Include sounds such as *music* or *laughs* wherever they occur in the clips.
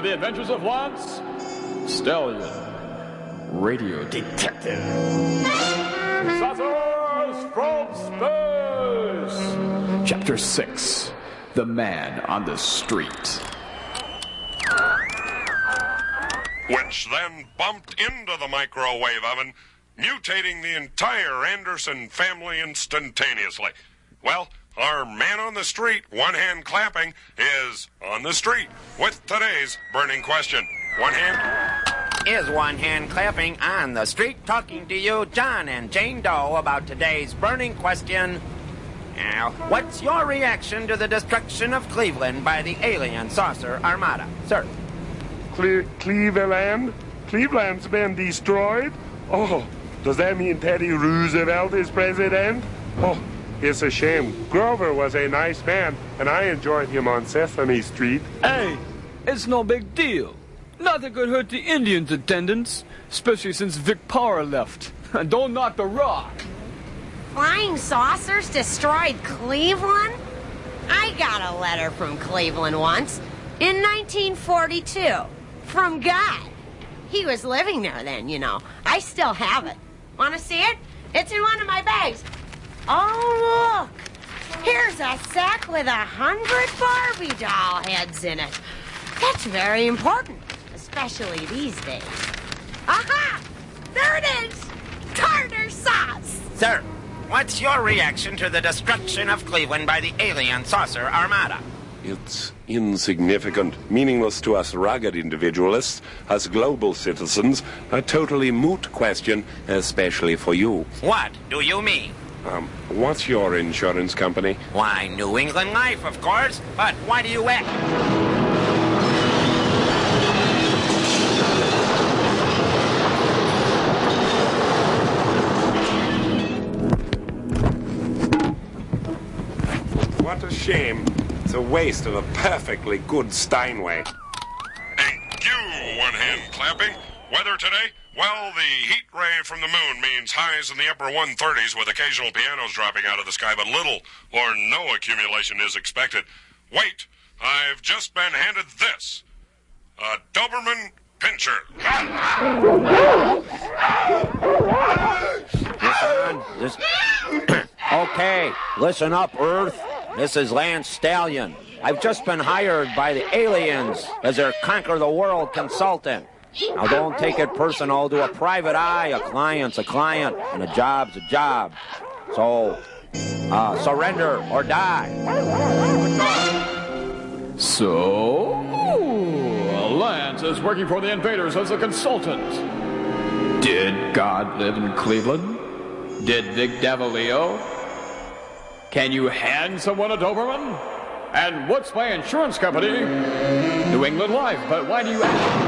the adventures of Lance Stallion, radio detective. Saucers from space! Chapter 6 The Man on the Street. Which then bumped into the microwave oven, mutating the entire Anderson family instantaneously. Well, our man on the street, one hand clapping, is on the street with today's burning question. One hand. Is one hand clapping on the street talking to you, John and Jane Doe, about today's burning question. Now, what's your reaction to the destruction of Cleveland by the alien saucer armada? Sir. Cle- Cleveland? Cleveland's been destroyed? Oh, does that mean Teddy Roosevelt is president? Oh, it's a shame. Grover was a nice man, and I enjoyed him on Sesame Street. Hey, it's no big deal. Nothing could hurt the Indians' attendance, especially since Vic Power left. *laughs* And don't knock the rock. Flying saucers destroyed Cleveland? I got a letter from Cleveland once in 1942 from God. He was living there then, you know. I still have it. Want to see it? It's in one of my bags. Oh, look. Here's a sack with a hundred Barbie doll heads in it. That's very important, especially these days. Aha! There it is! Tartar sauce! Sir, what's your reaction to the destruction of Cleveland by the alien saucer armada? It's insignificant, meaningless to us rugged individualists. As global citizens, a totally moot question, especially for you. What do you mean? Um, what's your insurance company? Why, New England Life, of course. But why do you act? What a shame. It's a waste of a perfectly good Steinway. Thank you, one hand clapping. Weather today? Well, the heat ray from the moon means highs in the upper 130s with occasional pianos dropping out of the sky, but little or no accumulation is expected. Wait, I've just been handed this a Doberman Pinscher. This... *coughs* okay, listen up, Earth. This is Lance Stallion. I've just been hired by the aliens as their Conquer the World consultant. Now, don't take it personal. To a private eye, a client's a client, and a job's a job. So, uh, surrender or die. So, Lance is working for the invaders as a consultant. Did God live in Cleveland? Did Vic Davalillo? Can you hand someone a Doberman? And what's my insurance company? New England Life. But why do you ask?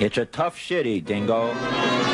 It's a tough city, Dingo.